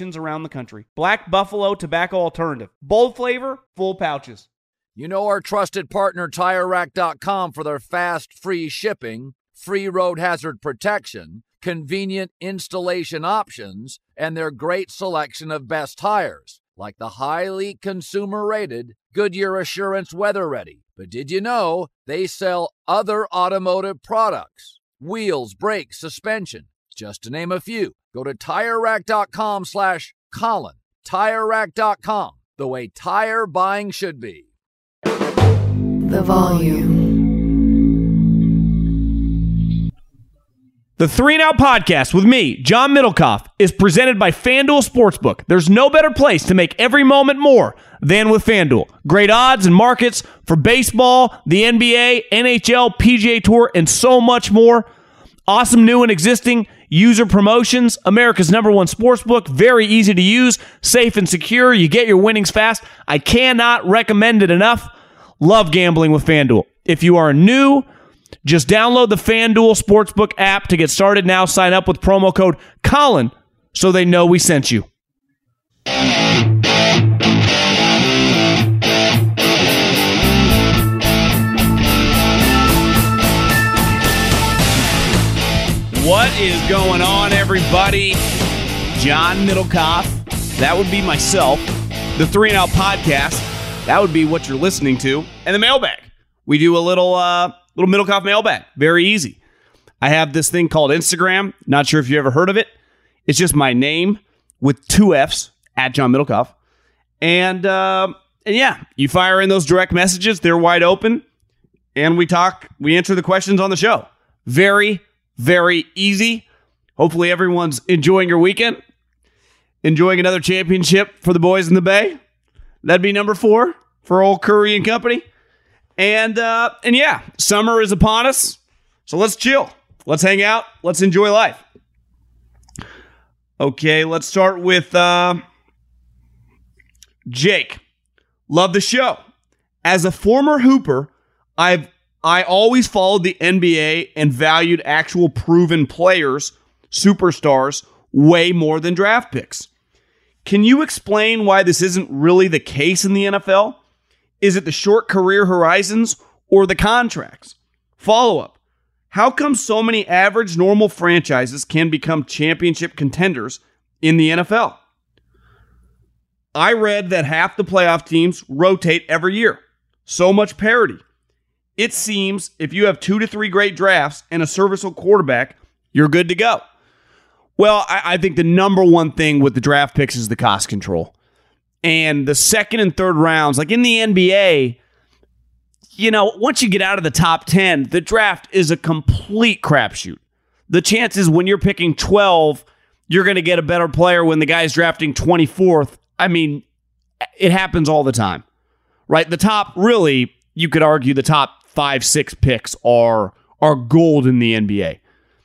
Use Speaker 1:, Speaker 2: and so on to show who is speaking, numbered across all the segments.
Speaker 1: around the country. Black Buffalo Tobacco Alternative. Bold flavor, full pouches.
Speaker 2: You know our trusted partner TireRack.com for their fast, free shipping, free road hazard protection, convenient installation options, and their great selection of best tires, like the highly consumer rated Goodyear Assurance Weather Ready. But did you know they sell other automotive products? Wheels, brakes, suspension, just to name a few. Go to TireRack.com slash Colin. TireRack.com, the way tire buying should be.
Speaker 3: The volume.
Speaker 1: The Three and Out Podcast with me, John Middlekauff, is presented by FanDuel Sportsbook. There's no better place to make every moment more than with FanDuel. Great odds and markets for baseball, the NBA, NHL, PGA Tour, and so much more. Awesome new and existing user promotions. America's number one sportsbook. Very easy to use, safe and secure. You get your winnings fast. I cannot recommend it enough. Love gambling with FanDuel. If you are new, just download the FanDuel Sportsbook app to get started now. Sign up with promo code Colin so they know we sent you. What is going on, everybody? John Middlekauff. That would be myself. The Three and Out Podcast. That would be what you're listening to. And the mailbag. We do a little uh little Middlekauff mailbag. Very easy. I have this thing called Instagram. Not sure if you ever heard of it. It's just my name with two F's at John Middlekauff. And uh, and yeah, you fire in those direct messages. They're wide open, and we talk. We answer the questions on the show. Very very easy. Hopefully, everyone's enjoying your weekend, enjoying another championship for the boys in the Bay. That'd be number four for old Curry and company. And uh, and yeah, summer is upon us, so let's chill. Let's hang out. Let's enjoy life. Okay, let's start with uh, Jake. Love the show. As a former hooper, I've I always followed the NBA and valued actual proven players, superstars, way more than draft picks. Can you explain why this isn't really the case in the NFL? Is it the short career horizons or the contracts? Follow up. How come so many average normal franchises can become championship contenders in the NFL? I read that half the playoff teams rotate every year. So much parity. It seems if you have two to three great drafts and a serviceable quarterback, you're good to go. Well, I, I think the number one thing with the draft picks is the cost control. And the second and third rounds, like in the NBA, you know, once you get out of the top 10, the draft is a complete crapshoot. The chances when you're picking 12, you're going to get a better player when the guy's drafting 24th. I mean, it happens all the time, right? The top, really, you could argue the top five, six picks are are gold in the NBA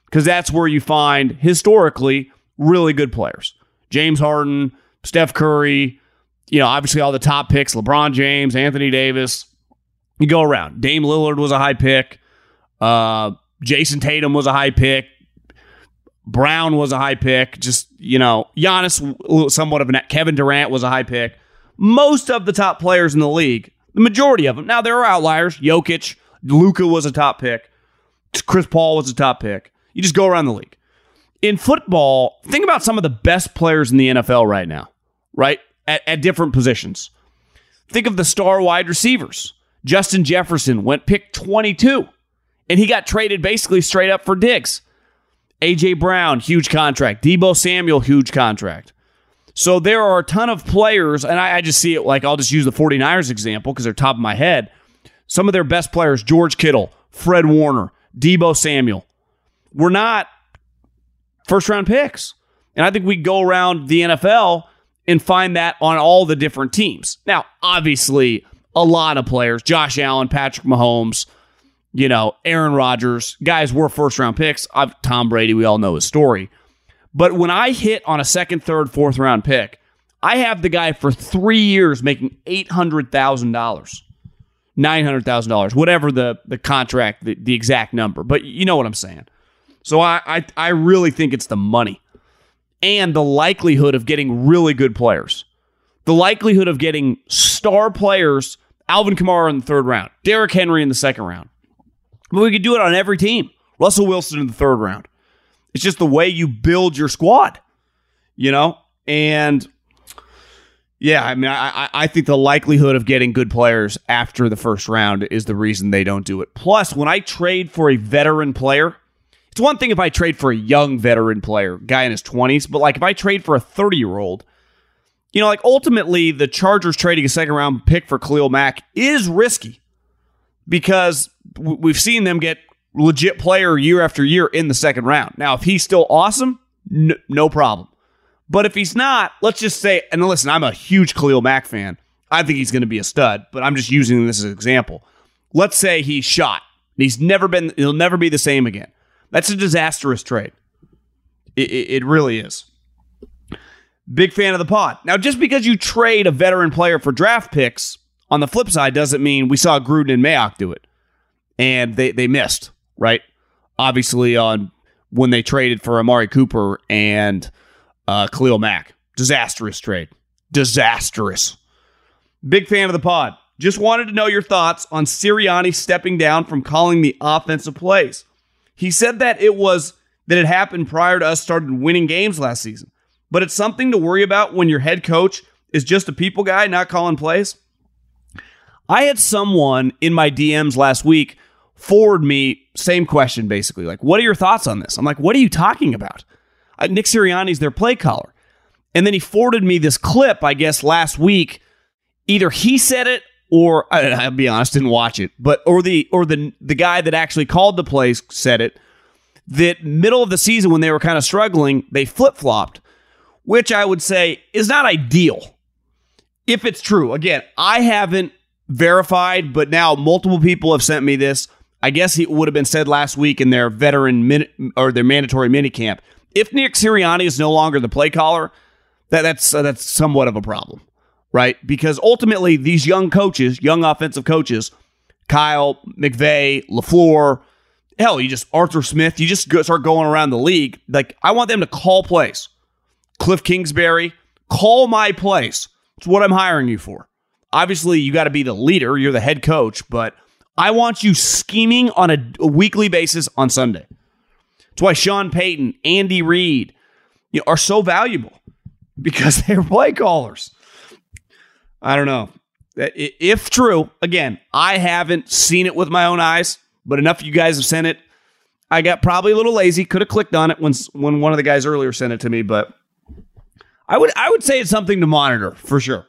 Speaker 1: because that's where you find historically really good players. James Harden, Steph Curry, you know, obviously all the top picks, LeBron James, Anthony Davis. You go around. Dame Lillard was a high pick. Uh, Jayson Tatum was a high pick. Brown was a high pick. Just, you know, Giannis, somewhat of a Kevin Durant was a high pick. Most of the top players in the league, the majority of them. Now, there are outliers. Jokic, Luka was a top pick. Chris Paul was a top pick. You just go around the league. In football, think about some of the best players in the NFL right now, right? At, at different positions. Think of the star wide receivers. Justin Jefferson went pick 22, and he got traded basically straight up for Diggs. AJ Brown, huge contract. Deebo Samuel, huge contract. So there are a ton of players, and I, I just see it like I'll just use the 49ers example because they're top of my head. Some of their best players, George Kittle, Fred Warner, Deebo Samuel, were not first round picks. And I think we go around the NFL and find that on all the different teams. Now, obviously, a lot of players, Josh Allen, Patrick Mahomes, you know, Aaron Rodgers, guys were first round picks. I've, Tom Brady, we all know his story. But when I hit on a second, third, fourth round pick, I have the guy for three years making $800,000, $900,000, whatever the, the contract, the, the exact number. But you know what I'm saying. So I, I, I really think it's the money and the likelihood of getting really good players. The likelihood of getting star players, Alvin Kamara in the third round, Derrick Henry in the second round. But we could do it on every team. Russell Wilson in the third round. It's just the way you build your squad, you know? And yeah, I mean, I, I think the likelihood of getting good players after the first round is the reason they don't do it. Plus, when I trade for a veteran player, it's one thing if I trade for a young veteran player, guy in his 20s, but like if I trade for a 30 year old, you know, like ultimately the Chargers trading a second round pick for Khalil Mack is risky because we've seen them get legit player year after year in the second round. Now, if he's still awesome, n- no problem. But if he's not, let's just say, and listen, I'm a huge Khalil Mack fan. I think he's going to be a stud, but I'm just using this as an example. Let's say he's shot. He's never been, he'll never be the same again. That's a disastrous trade. It, it, it really is. Big fan of the pod. Now, just because you trade a veteran player for draft picks, on the flip side, doesn't mean we saw Gruden and Mayock do it. And they, they missed right? Obviously, on when they traded for Amari Cooper and uh, Khalil Mack. Disastrous trade. Disastrous. Big fan of the pod. Just wanted to know your thoughts on Sirianni stepping down from calling the offensive plays. He said that it was that it happened prior to us started winning games last season. But it's something to worry about when your head coach is just a people guy, not calling plays. I had someone in my DMs last week forward me same question basically. Like what are your thoughts on this? I'm like what are you talking about? Uh, nick sirianni's their play caller. And then he forwarded me this clip i guess last week. Either he said it or I, will be honest didn't watch it. But or the or the the guy that actually called the plays said it that middle of the season when they were kind of struggling they flip-flopped which i would say is not ideal. If it's true again i haven't verified but now multiple people have sent me this I guess it would have been said last week in their veteran min- or their mandatory minicamp. If Nick Sirianni is no longer the play caller, that, that's uh, that's somewhat of a problem, right? Because ultimately, these young coaches, young offensive coaches, Kyle McVay, Lafleur, hell, you just Arthur Smith, you just go, start going around the league. Like I want them to call plays. Cliff Kingsbury, call my plays. It's what I'm hiring you for. Obviously, you got to be the leader. You're the head coach, but I want you scheming on a, weekly basis on Sunday. That's why Sean Payton, Andy Reid, you know, are so valuable because they're play callers. I don't know. If true, again, I haven't seen it with my own eyes, but enough of you guys have sent it. I got probably a little lazy. Could have clicked on it when when one of the guys earlier sent it to me, but I would I would say it's something to monitor for sure.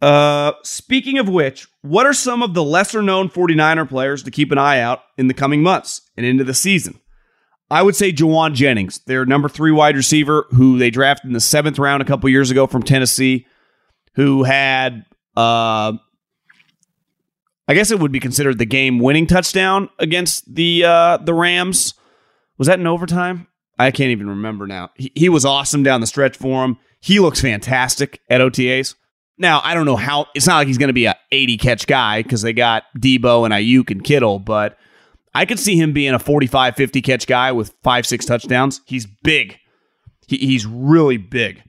Speaker 1: Uh, speaking of which, what are some of the lesser known 49er players to keep an eye out in the coming months and into the season? I would say Jauan Jennings, their number three wide receiver, who they drafted in the seventh round a couple years ago from Tennessee, who had, uh, I guess it would be considered the game winning touchdown against the uh, the Rams. Was that in overtime? I can't even remember now. He, he was awesome down the stretch for him. He looks fantastic at OTAs. Now, I don't know how, it's not like he's going to be a 80 catch guy because they got Deebo and Aiyuk and Kittle, but I could see him being a 45, 50 catch guy with five, six touchdowns. He's big. He, he's really big.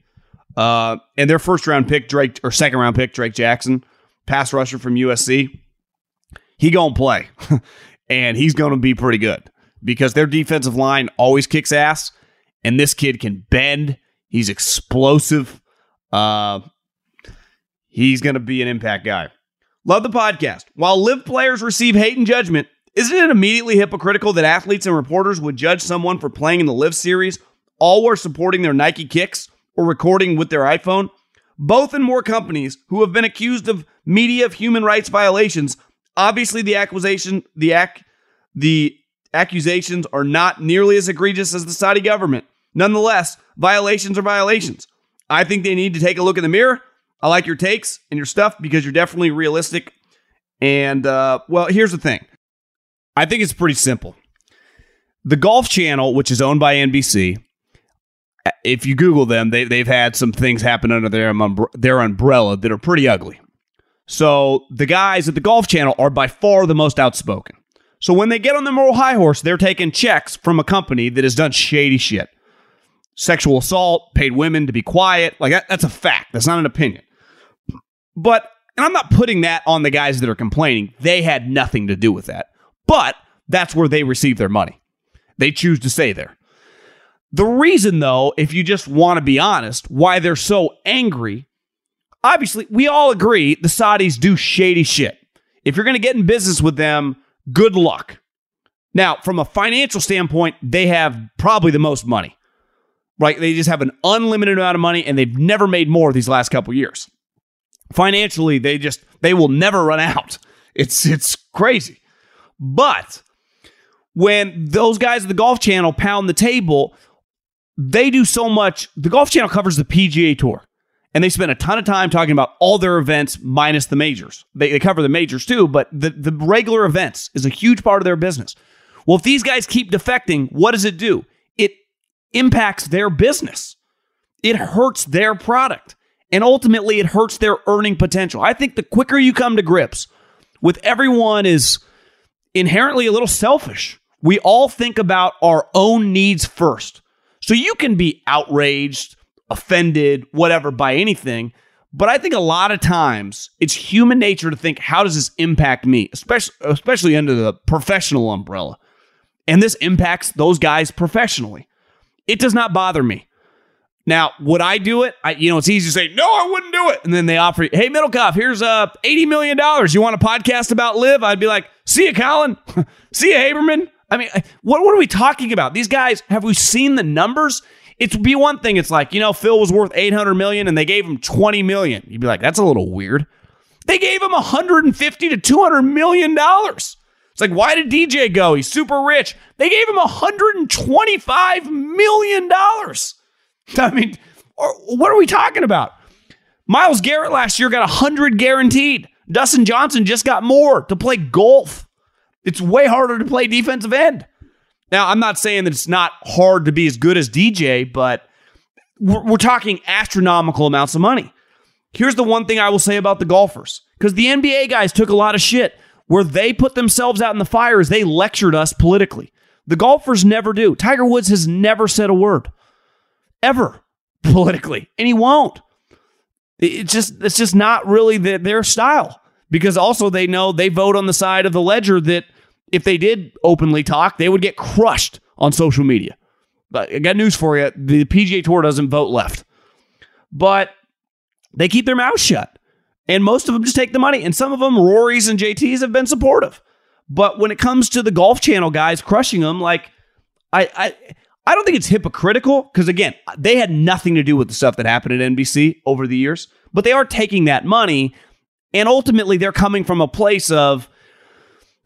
Speaker 1: Uh, and their first round pick, Drake, or second round pick, Drake Jackson, pass rusher from USC, he going to play. and he's going to be pretty good because their defensive line always kicks ass. And this kid can bend. He's explosive. Uh, he's going to be an impact guy. Love the podcast. While LIV players receive hate and judgment, isn't it immediately hypocritical that athletes and reporters would judge someone for playing in the LIV series, all while supporting their Nike kicks or recording with their iPhone? Both in more companies who have been accused of media of human rights violations. Obviously, the accusation, the ac- the accusations are not nearly as egregious as the Saudi government. Nonetheless, violations are violations. I think they need to take a look in the mirror. I like your takes and your stuff because you're definitely realistic. And uh, well, here's the thing. I think it's pretty simple. The Golf Channel, which is owned by NBC, if you Google them, they, they've had some things happen under their, their umbrella that are pretty ugly. So the guys at the Golf Channel are by far the most outspoken. So when they get on the moral high horse, they're taking checks from a company that has done shady shit. Sexual assault, paid women to be quiet. Like that, that's a fact. That's not an opinion. But, and I'm not putting that on the guys that are complaining. They had nothing to do with that. But that's where they receive their money. They choose to stay there. The reason, though, if you just want to be honest, why they're so angry, obviously, we all agree the Saudis do shady shit. If you're going to get in business with them, good luck. Now, from a financial standpoint, they have probably the most money. Right? They just have an unlimited amount of money and they've never made more these last couple years. Financially, they just they will never run out. It's it's crazy. But when those guys at the Golf Channel pound the table, they do so much. The Golf Channel covers the PGA Tour, and they spend a ton of time talking about all their events minus the majors. They, they cover the majors too, but the, the regular events is a huge part of their business. Well, if these guys keep defecting, what does it do? It impacts their business, it hurts their product, and ultimately it hurts their earning potential. I think the quicker you come to grips with everyone is inherently a little selfish. We all think about our own needs first. So you can be outraged, offended, whatever by anything. But I think a lot of times it's human nature to think, how does this impact me, especially especially under the professional umbrella? And this impacts those guys professionally. It does not bother me. Now, would I do it? I, you know, it's easy to say, no, I wouldn't do it. And then they offer, hey, Middlekauff, here's uh, $80 million. You want a podcast about LIV? I'd be like, see you, Colin. see you, Haberman. I mean, what, what are we talking about? These guys, have we seen the numbers? It'd be one thing. It's like, you know, Phil was worth 800 million and they gave him 20 million. You'd be like, that's a little weird. They gave him 150 to 200 million dollars. It's like, why did DJ go? He's super rich. They gave him 125 million dollars. I mean, what are we talking about? Myles Garrett last year got 100 guaranteed. Dustin Johnson just got more to play golf. It's way harder to play defensive end. Now, I'm not saying that it's not hard to be as good as DJ, but we're, we're talking astronomical amounts of money. Here's the one thing I will say about the golfers because the NBA guys took a lot of shit where they put themselves out in the fire as they lectured us politically. The golfers never do. Tiger Woods has never said a word ever politically, and he won't. It's just it's just not really the, their style because also they know they vote on the side of the ledger that if they did openly talk, they would get crushed on social media. But I got news for you the PGA Tour doesn't vote left, but they keep their mouths shut. And most of them just take the money. And some of them, Rory's and JT's, have been supportive. But when it comes to the Golf Channel guys crushing them, like, I, I, I don't think it's hypocritical because, again, they had nothing to do with the stuff that happened at NBC over the years, but they are taking that money and ultimately, they're coming from a place of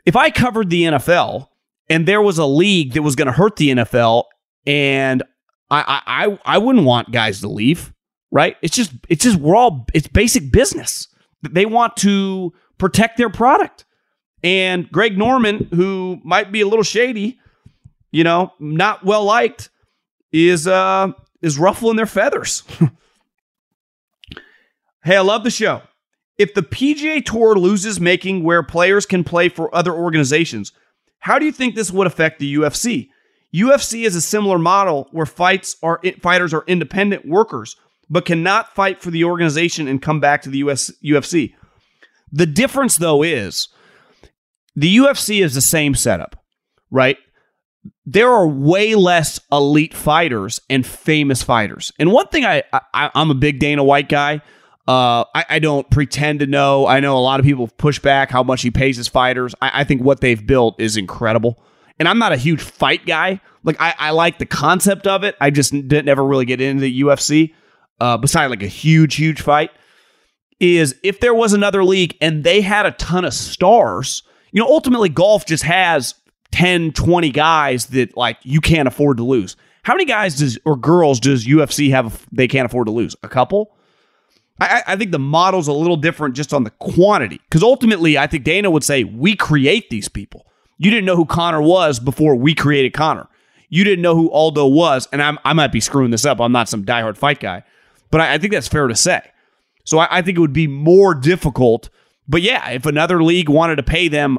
Speaker 1: if I covered the NFL and there was a league that was going to hurt the NFL, and I, I I wouldn't want guys to leave, right? It's just it's just we're all it's basic business. They want to protect their product. And Greg Norman, who might be a little shady, you know, not well liked, is uh is ruffling their feathers.
Speaker 4: Hey, I love the show. If the PGA Tour loses making where players can play for other organizations, how do you think this would affect the UFC? UFC is a similar model where fights are fighters are independent workers but cannot fight for the organization and come back to the US, UFC. The difference though is the UFC is the same setup, right? There are way less elite fighters and famous fighters. And one thing I, I I'm a big Dana White guy. Uh, I, I, don't pretend to know. I know a lot of people push back how much he pays his fighters. I, I, think what they've built is incredible. And I'm not a huge fight guy. Like I, I like the concept of it. I just didn't never really get into the UFC. Uh, beside like a huge, huge fight, is if there was another league and they had a ton of stars. You know, ultimately golf just has 10, 20 guys that like you can't afford to lose. How many guys does or girls does UFC have they can't afford to lose? A couple? I, I think the model's a little different just on the quantity. Because ultimately, I think Dana would say, we create these people. You didn't know who Conor was before we created Conor. You didn't know who Aldo was. And I'm, i might be screwing this up. I'm not some diehard fight guy. But I, I think that's fair to say. So I, I think it would be more difficult. But yeah, if another league wanted to pay them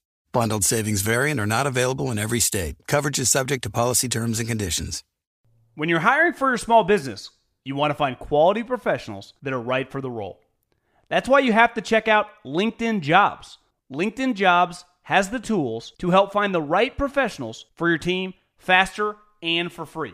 Speaker 5: Bundled savings vary and are not available in every state. Coverage is subject to policy terms and conditions.
Speaker 1: When you're hiring for your small business, you want to find quality professionals that are right for the role. That's why you have to check out LinkedIn Jobs. LinkedIn Jobs has the tools to help find the right professionals for your team faster and for free.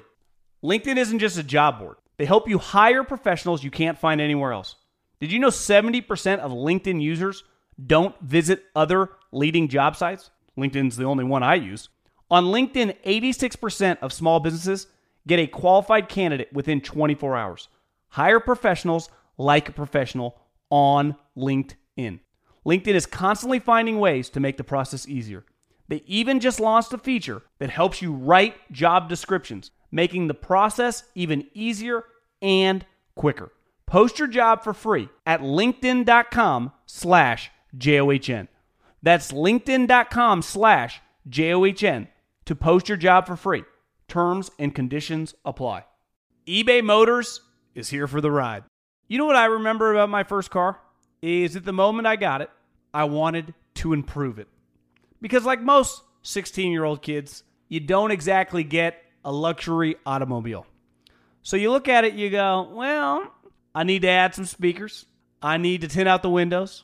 Speaker 1: LinkedIn isn't just a job board, they help you hire professionals you can't find anywhere else. Did you know 70% of LinkedIn users don't visit other leading job sites? LinkedIn's the only one I use. On LinkedIn, 86% of small businesses get a qualified candidate within 24 hours. Hire professionals like a professional on LinkedIn. LinkedIn is constantly finding ways to make the process easier. They even just launched a feature that helps you write job descriptions, making the process even easier and quicker. Post your job for free at linkedin.com slash J-O-H-N. That's linkedin.com slash J-O-H-N to post your job for free. Terms and conditions apply. eBay Motors is here for the ride. You know what I remember about my first car? Is at the moment I got it, I wanted to improve it. Because, like most 16 year old kids, you don't exactly get a luxury automobile. So you look at it, you go, well, I need to add some speakers. I need to tint out the windows.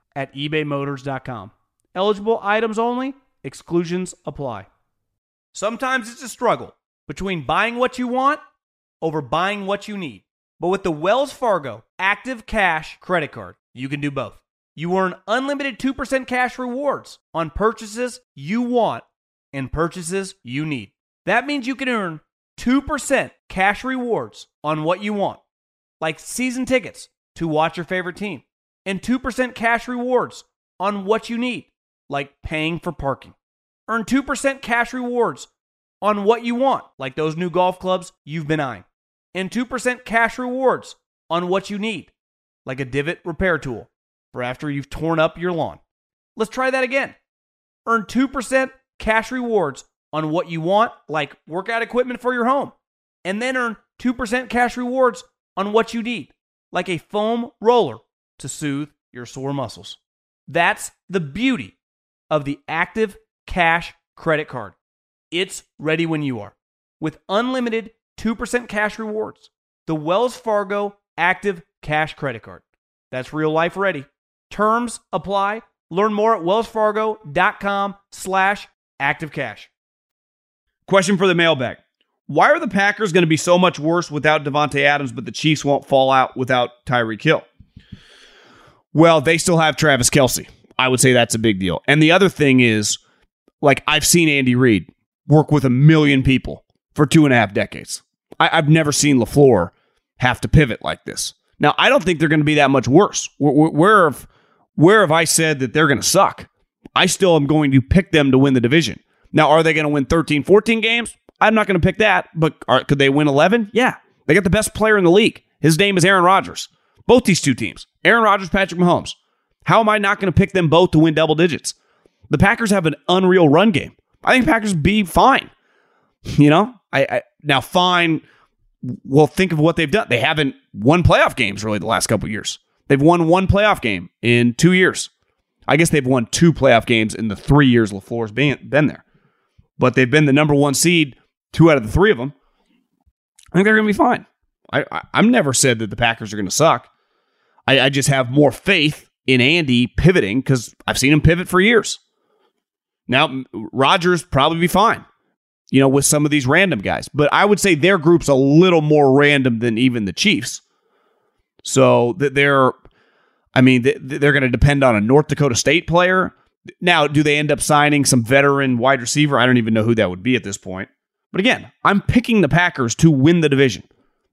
Speaker 1: at ebaymotors.com. Eligible items only, exclusions apply. Sometimes it's a struggle between buying what you want over buying what you need. But with the Wells Fargo Active Cash credit card, you can do both. You earn unlimited 2% cash rewards on purchases you want and purchases you need. That means you can earn 2% cash rewards on what you want, like season tickets to watch your favorite team, and 2% cash rewards on what you need, like paying for parking. Earn 2% cash rewards on what you want, like those new golf clubs you've been eyeing and 2% cash rewards on what you need, like a divot repair tool for after you've torn up your lawn.
Speaker 6: Let's try that again. Earn 2% cash rewards on what you want, like workout equipment for your home, and then earn 2% cash rewards on what you need, like a foam roller to soothe your sore muscles. That's the beauty of the Active Cash credit card. It's ready when you are. With unlimited 2% cash rewards, the Wells Fargo Active Cash credit card. That's real life ready. Terms apply. Learn more at wellsfargo.com slash activecash.
Speaker 1: Question for the mailbag. Why are the Packers going to be so much worse without Davante Adams, but the Chiefs won't fall out without Tyreek Hill? Well, they still have Travis Kelce. I would say that's a big deal. And the other thing is, like, I've seen Andy Reid work with a million people for two and a half decades. I, have never seen LaFleur have to pivot like this. Now, I don't think they're going to be that much worse. Where, where, have, where have I said that they're going to suck? I still am going to pick them to win the division. Now, are they going to win 13, 14 games? I'm not going to pick that, but are, could they win 11? Yeah. They got the best player in the league. His name is Aaron Rodgers. Both these two teams, Aaron Rodgers, Patrick Mahomes. How am I not going to pick them both to win double digits? The Packers have an unreal run game. I think Packers be fine. You know, I, I now fine. Well, think of what they've done. They haven't won playoff games really the last couple years. They've won one playoff game in two years. I guess they've won two playoff games in the three years LaFleur's been, been there. But they've been the number one seed two out of the three of them. I think they're going to be fine. I, I, have never said that the Packers are going to suck. I, I just have more faith in Andy pivoting because I've seen him pivot for years. Now, Rodgers probably be fine, you know, with some of these random guys. But I would say their group's a little more random than even the Chiefs. So that they're, I mean, they're going to depend on a North Dakota State player. Now, do they end up signing some veteran wide receiver? I don't even know who that would be at this point. But again, I'm picking the Packers to win the division.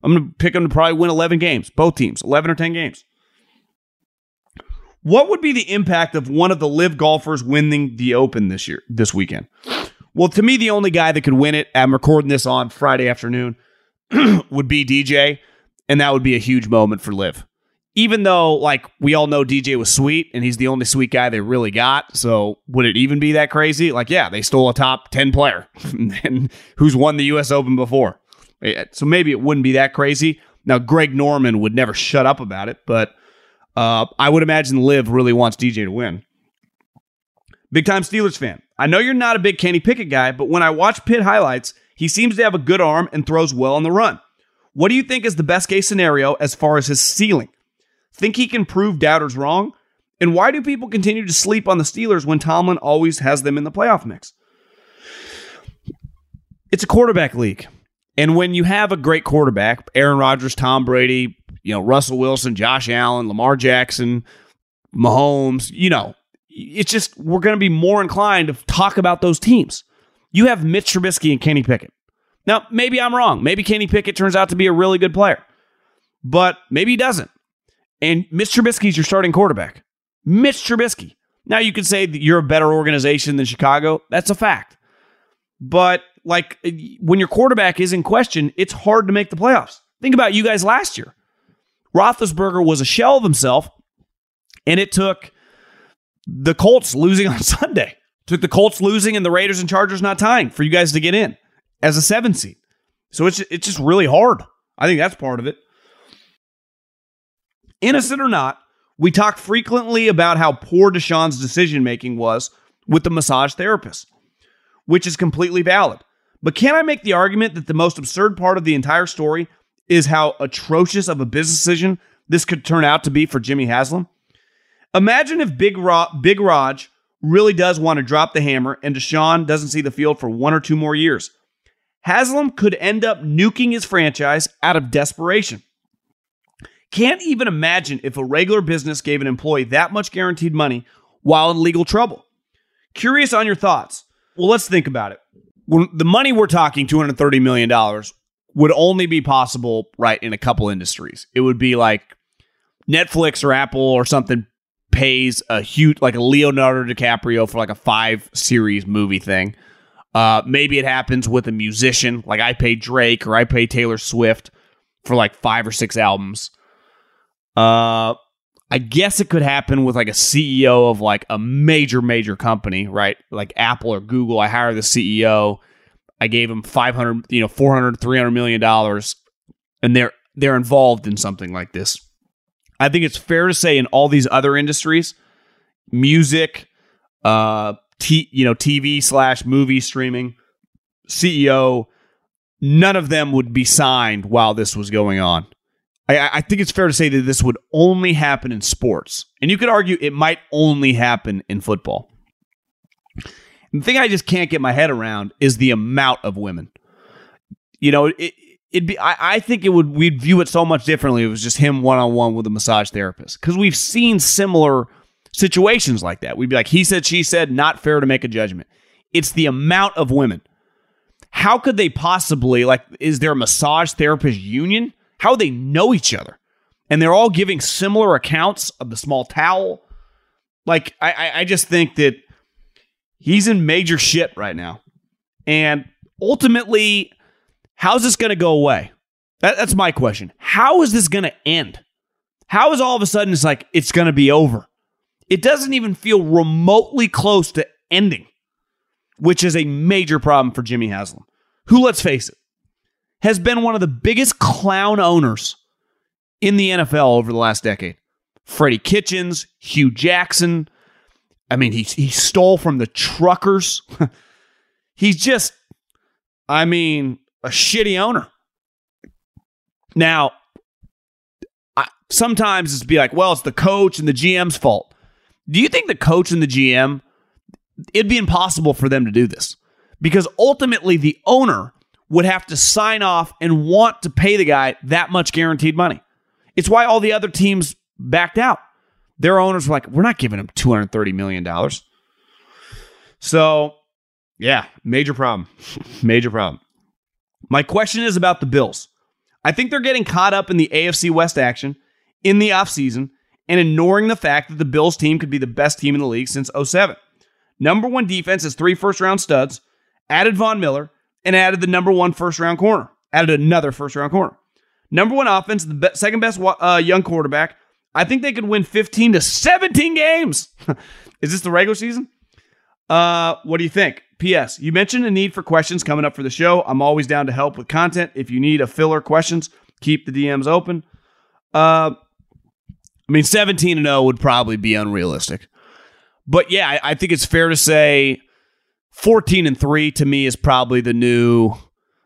Speaker 1: I'm going to pick them to probably win 11 games, both teams, 11 or 10 games. What would be the impact of one of the LIV golfers winning the Open this year, this weekend? Well, to me, the only guy that could win it, I'm recording this on Friday afternoon, would be DJ, and that would be a huge moment for LIV. Even though, like, we all know DJ was sweet and he's the only sweet guy they really got. So, would it even be that crazy? Like, yeah, they stole a top 10 player and who's won the U.S. Open before. Eh, so, maybe it wouldn't be that crazy. Now, Greg Norman would never shut up about it, but uh, I would imagine LIV really wants DJ to win. Big time Steelers fan. I know you're not a big Kenny Pickett guy, but when I watch Pitt highlights, he seems to have a good arm and throws well on the run. What do you think is the best case scenario as far as his ceiling? Think he can prove doubters wrong? And why do people continue to sleep on the Steelers when Tomlin always has them in the playoff mix? It's a quarterback league. And when you have a great quarterback, Aaron Rodgers, Tom Brady, you know, Russell Wilson, Josh Allen, Lamar Jackson, Mahomes, you know, it's just we're going to be more inclined to talk about those teams. You have Mitch Trubisky and Kenny Pickett. Now, maybe I'm wrong. Maybe Kenny Pickett turns out to be a really good player, but maybe he doesn't. And Mitch Trubisky's your starting quarterback. Mitch Trubisky. Now, you could say that you're a better organization than Chicago. That's a fact. But, like, when your quarterback is in question, it's hard to make the playoffs. Think about you guys last year. Roethlisberger was a shell of himself, and it took the Colts losing on Sunday. It took the Colts losing and the Raiders and Chargers not tying for you guys to get in as a seven seed. So it's it's just really hard. I think that's part of it. Innocent or not, we talk frequently about how poor Deshaun's decision making was with the massage therapist, which is completely valid. But can I make the argument that the most absurd part of the entire story is how atrocious of a business decision this could turn out to be for Jimmy Haslam. Imagine if Big, Ro- Big Raj really does want to drop the hammer and Deshaun doesn't see the field for one or two more years. Haslam could end up nuking his franchise out of desperation. Can't even imagine if a regular business gave an employee that much guaranteed money while in legal trouble. Curious on your thoughts. Well, let's think about it. When the money we're talking, $230 million, would only be possible right in a couple industries. It would be like Netflix or Apple or something pays a huge like a Leonardo DiCaprio for like a five series movie thing. Uh, maybe it happens with a musician, like I pay Drake or I pay Taylor Swift for like five or six albums. Uh, I guess it could happen with like a CEO of like a major, major company, right? Like Apple or Google. I hire the CEO. I gave him 500, you know, 400, 300 million dollars and they're they're involved in something like this. I think it's fair to say in all these other industries, music, uh, t- you know, TV slash movie streaming, CEO, none of them would be signed while this was going on. I, I think it's fair to say that this would only happen in sports, and you could argue it might only happen in football. The thing I just can't get my head around is the amount of women. You know, it, it'd be I, I think it would we'd view it so much differently. It was just him one on one with a massage therapist because we've seen similar situations like that. We'd be like, he said, she said, not fair to make a judgment. It's the amount of women. How could they possibly like? Is there a massage therapist union? How they know each other, and they're all giving similar accounts of the small towel. Like I, I, I just think that he's in major shit right now, and ultimately How's this going to go away? That, that's my question. How is this going to end? How is all of a sudden it's like it's going to be over? It doesn't even feel remotely close to ending, which is a major problem for Jimmy Haslam, who, let's face it, has been one of the biggest clown owners in the NFL over the last decade. Freddie Kitchens, Hue Jackson. I mean, he, he stole from the truckers. He's just, I mean, a shitty owner. Now, I, sometimes it's be like, well, it's the coach and the GM's fault. Do you think the coach and the GM, it'd be impossible for them to do this? Because ultimately, the owner would have to sign off and want to pay the guy that much guaranteed money. It's why all the other teams backed out. Their owners were like, we're not giving him $230 million. So, yeah, major problem. major problem. My question is about the Bills. I think they're getting caught up in the AFC West action in the offseason and ignoring the fact that the Bills team could be the best team in the league since 07. Number one defense is three first round studs, added Von Miller, and added the number one first round corner, added another first round corner. Number one offense, the second best uh, young quarterback. I think they could win 15 to 17 games. is this the regular season? Uh, what do you think? P.S. You mentioned a need for questions coming up for the show. I'm always down to help with content. If you need a filler questions, keep the DMs open. Uh, I mean, 17 and 0 would probably be unrealistic. But yeah, I, I think it's fair to say 14 and 3 to me is probably the new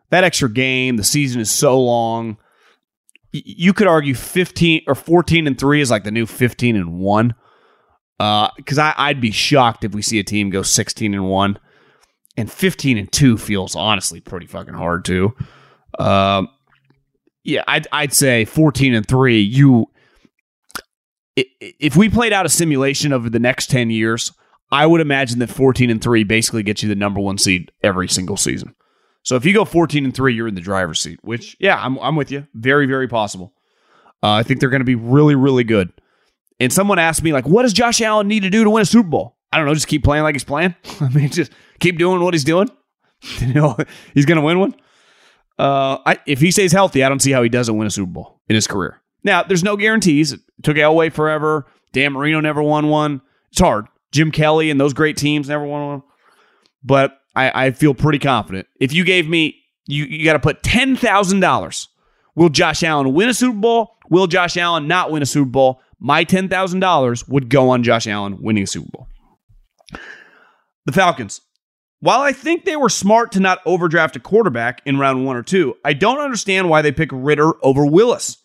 Speaker 1: that extra game. The season is so long. You could argue 15 or 14 and 3 is like the new 15 and 1. Because uh, I'd be shocked if we see a team go 16 and 1 and 15 and 2 feels honestly pretty fucking hard too. Um, yeah, I'd, I'd say 14 and 3, you if we played out a simulation over the next 10 years, I would imagine that 14 and 3 basically gets you the number 1 seed every single season. So if you go 14 and 3, you're in the driver's seat, which yeah, I'm I'm with you. Very very possible. Uh, I think they're going to be really really good. And someone asked me like, what does Josh Allen need to do to win a Super Bowl? I don't know, just keep playing like he's playing. I mean, just keep doing what he's doing. you know, he's going to win one. Uh, I, if he stays healthy, I don't see how he doesn't win a Super Bowl in his career. Now, there's no guarantees. It took Elway forever. Dan Marino never won one. It's hard. Jim Kelly and those great teams never won one. But I, I feel pretty confident. If you gave me, you, you got to put $10,000. Will Josh Allen win a Super Bowl? Will Josh Allen not win a Super Bowl? My $10,000 would go on Josh Allen winning a Super Bowl. The Falcons. While I think they were smart to not overdraft a quarterback in round one or two, I don't understand why they pick Ridder over Willis.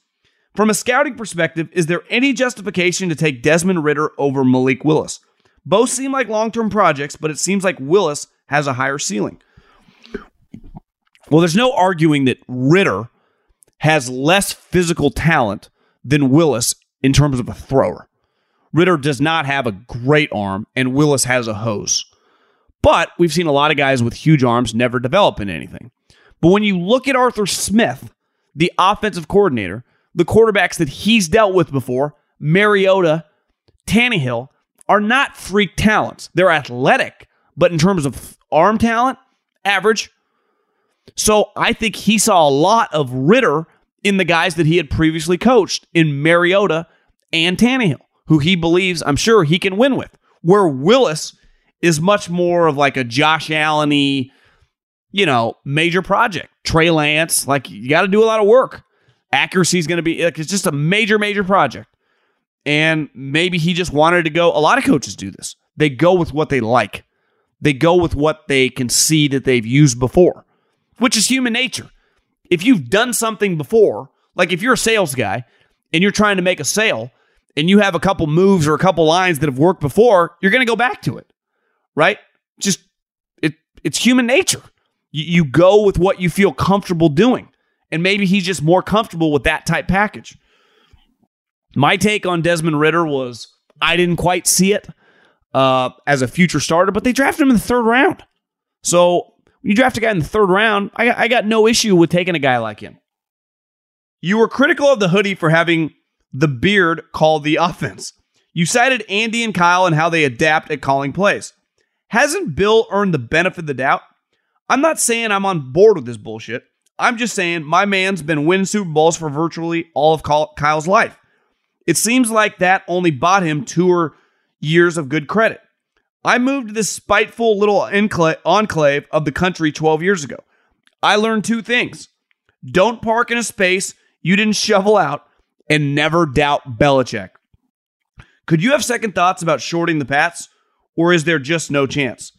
Speaker 1: From a scouting perspective, is there any justification to take Desmond Ridder over Malik Willis? Both seem like long term projects, but it seems like Willis has a higher ceiling. Well, there's no arguing that Ridder has less physical talent than Willis in terms of a thrower. Ridder does not have a great arm, and Willis has a hose. But we've seen a lot of guys with huge arms never develop in anything. But when you look at Arthur Smith, the offensive coordinator, the quarterbacks that he's dealt with before, Mariota, Tannehill, are not freak talents. They're athletic, but in terms of arm talent, average. So I think he saw a lot of Ridder in the guys that he had previously coached in Mariota and Tannehill. who he believes, I'm sure, he can win with. Where Willis is much more of like a Josh Allen you know, major project. Trey Lance, like you got to do a lot of work. Accuracy is going to be like it's just a major, major project. And maybe he just wanted to go. A lot of coaches do this. They go with what they like. They go with what they can see that they've used before, which is human nature. If you've done something before, like if you're a sales guy and you're trying to make a sale and you have a couple moves or a couple lines that have worked before, you're going to go back to it, right? Just it, it's human nature. You, you go with what you feel comfortable doing. And maybe he's just more comfortable with that type package. My take on Desmond Ridder was I didn't quite see it uh, as a future starter, but they drafted him in the third round. So when you draft a guy in the third round, I, I got no issue with taking a guy like him. You were critical of the hoodie for having the beard call the offense. You cited Andy and Kyle and how they adapt at calling plays. Hasn't Bill earned the benefit of the doubt? I'm not saying I'm on board with this bullshit. I'm just saying my man's been winning Super Bowls for virtually all of Kyle's life. It seems like that only bought him two or years of good credit. I moved to this spiteful little enclave of the country 12 years ago. I learned two things don't park in a space you didn't shovel out, and never doubt Belichick. Could you have second thoughts about shorting the Pats, or is there just no chance?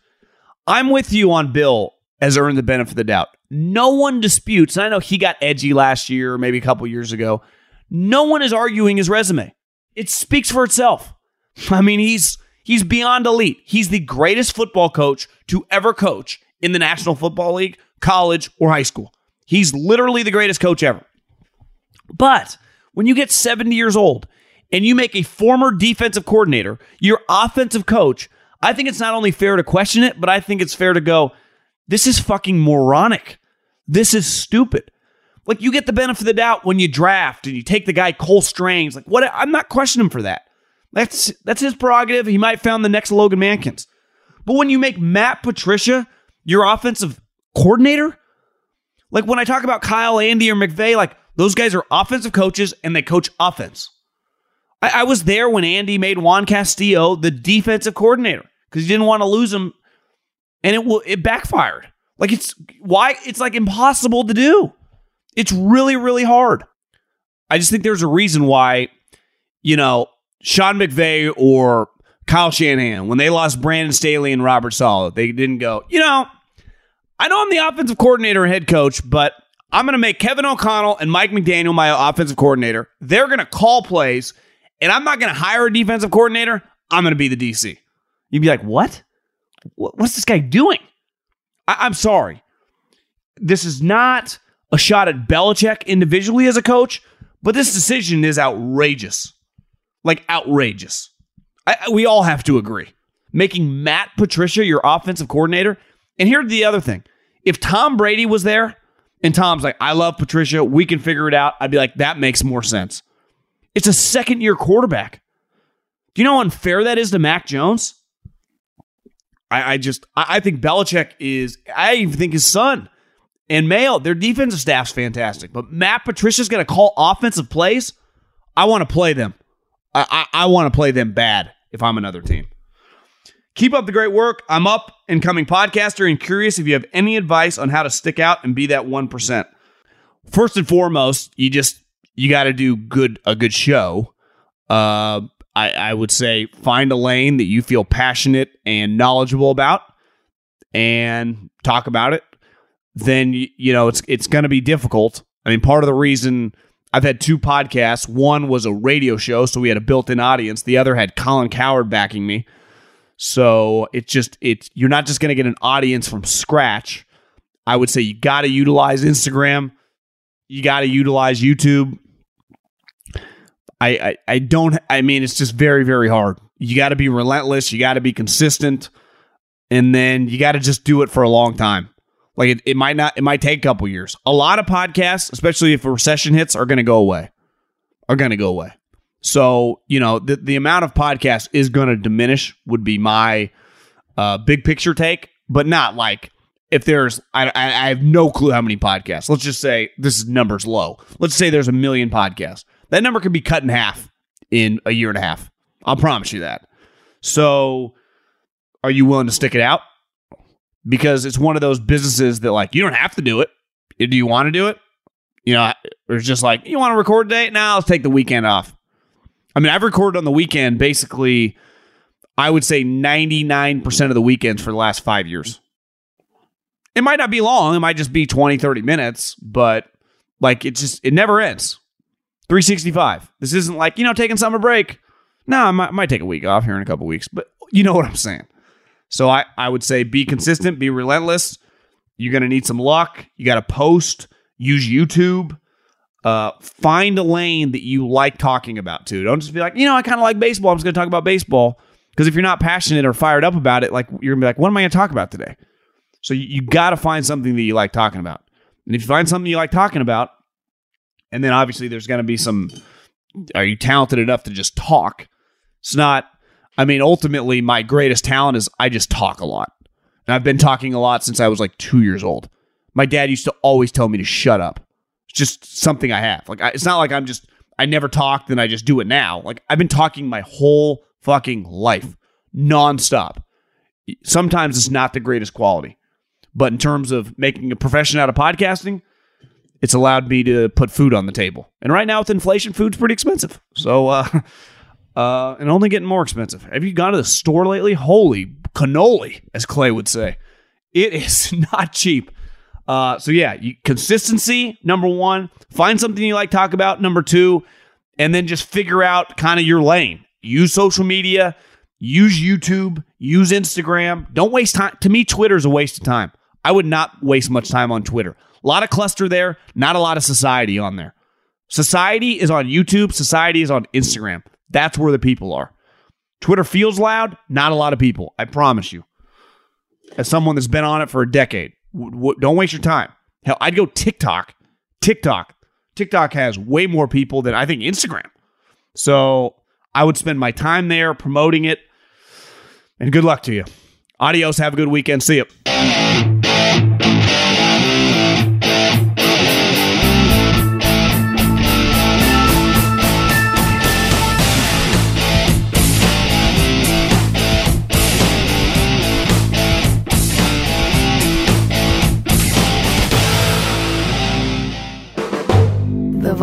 Speaker 1: I'm with you on Bill as earned the benefit of the doubt. No one disputes, and I know he got edgy last year, maybe a couple years ago. No one is arguing his resume. It speaks for itself. I mean, he's he's beyond elite. He's the greatest football coach to ever coach in the National Football League, college, or high school. He's literally the greatest coach ever. But when you get 70 years old and you make a former defensive coordinator your offensive coach, I think it's not only fair to question it, but I think it's fair to go, this is fucking moronic. This is stupid. Like you get the benefit of the doubt when you draft and you take the guy Cole Strange. Like what? I'm not questioning him for that. That's that's his prerogative. He might found the next Logan Mankins. But when you make Matt Patricia your offensive coordinator, like when I talk about Kyle, Andy, or McVay, like those guys are offensive coaches and they coach offense. I, I was there when Andy made Juan Castillo the defensive coordinator because he didn't want to lose him, and it it backfired. Like it's why it's like impossible to do. It's really really hard. I just think there's a reason why, you know, Sean McVay or Kyle Shanahan, when they lost Brandon Staley and Robert Saleh, they didn't go, you know, I know I'm the offensive coordinator and head coach, but I'm going to make Kevin O'Connell and Mike McDaniel my offensive coordinator. They're going to call plays, and I'm not going to hire a defensive coordinator. I'm going to be the DC. You'd be like, what? What's this guy doing? I- I'm sorry. This is not a shot at Belichick individually as a coach, but this decision is outrageous like outrageous. I, we all have to agree. Making Matt Patricia your offensive coordinator. And here's the other thing if Tom Brady was there and Tom's like, I love Patricia, we can figure it out, I'd be like, that makes more sense. It's a second year quarterback. Do you know how unfair that is to Mac Jones? I, I just, I, I think Belichick is, I even think his son and Mayo, their defensive staff's fantastic. But Matt Patricia's going to call offensive plays. I want to play them. I, I, I want to play them bad if I'm another team. Keep up the great work. I'm up and coming podcaster and curious if you have any advice on how to stick out and be that 1%. First and foremost, you just you got to do good a good show. Uh, I, I would say find a lane that you feel passionate and knowledgeable about and talk about it. Then you know it's it's going to be difficult. I mean, part of the reason I've had two podcasts. One was a radio show, so we had a built-in audience. The other had Colin Cowherd backing me. So it's just it's you're not just going to get an audience from scratch. I would say you got to utilize Instagram. You got to utilize YouTube. I, I I don't I mean it's just very very hard. You got to be relentless, you got to be consistent, and then you got to just do it for a long time. Like it, it might not, it might take a couple years. A lot of podcasts, especially if a recession hits, are going to go away. Are going to go away. So, you know, the, the amount of podcasts is going to diminish, would be my uh, big picture take, but not like if there's, I, I have no clue how many podcasts. Let's just say this number's low. Let's say there's a million podcasts. That number could be cut in half in a year and a half. I'll promise you that. So, are you willing to stick it out? Because it's one of those businesses that, like, you don't have to do it. Do you want to do it? You know, it's just like, you want to record today? Now let's take the weekend off. I mean, I've recorded on the weekend basically, I would say 99% of the weekends for the last five years. It might not be long, it might just be 20, 30 minutes, but like it just, it never ends. 365. This isn't like, you know, taking summer break. No, I might, might take a week off here in a couple weeks, but you know what I'm saying. So I, I would say be consistent, be relentless. You're going to need some luck. You got to post, use YouTube. Uh, find a lane that you like talking about too. Don't just be like, you know, I kind of like baseball. I'm just going to talk about baseball. Because if you're not passionate or fired up about it, like you're going to be like, what am I going to talk about today? So you, you got to find something that you like talking about. And if you find something you like talking about, and then obviously there's going to be some, are you talented enough to just talk? It's not, I mean, ultimately, my greatest talent is I just talk a lot. And I've been talking a lot since I was like two years old. My dad used to always tell me to shut up. It's just something I have. Like, I, it's not like I'm just, I never talked and I just do it now. Like, I've been talking my whole fucking life, nonstop. Sometimes it's not the greatest quality. But in terms of making a profession out of podcasting, it's allowed me to put food on the table. And right now with inflation, food's pretty expensive. So uh uh and only getting more expensive. Have you gone to the store lately? Holy cannoli, as Clay would say. It is not cheap. Uh so yeah, you, consistency number 1, find something you like talk about number 2, and then just figure out kind of your lane. Use social media, use YouTube, use Instagram. Don't waste time. To me Twitter is a waste of time. I would not waste much time on Twitter. A lot of cluster there, not a lot of society on there. Society is on YouTube, society is on Instagram. That's where the people are. Twitter feels loud, not a lot of people. I promise you. As someone that's been on it for a decade, w- w- don't waste your time. Hell, I'd go TikTok. TikTok. TikTok has way more people than I think Instagram. So I would spend my time there promoting it. And good luck to you. Adios. Have a good weekend. See you.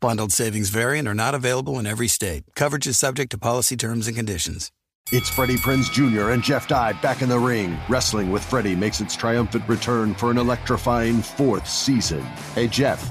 Speaker 5: Bundled savings variant are not available in every state. Coverage is subject to policy terms and conditions.
Speaker 7: It's Freddie Prinze Jr. and Jeff Dye back in the ring. Wrestling with Freddie makes its triumphant return for an electrifying fourth season. Hey, Jeff,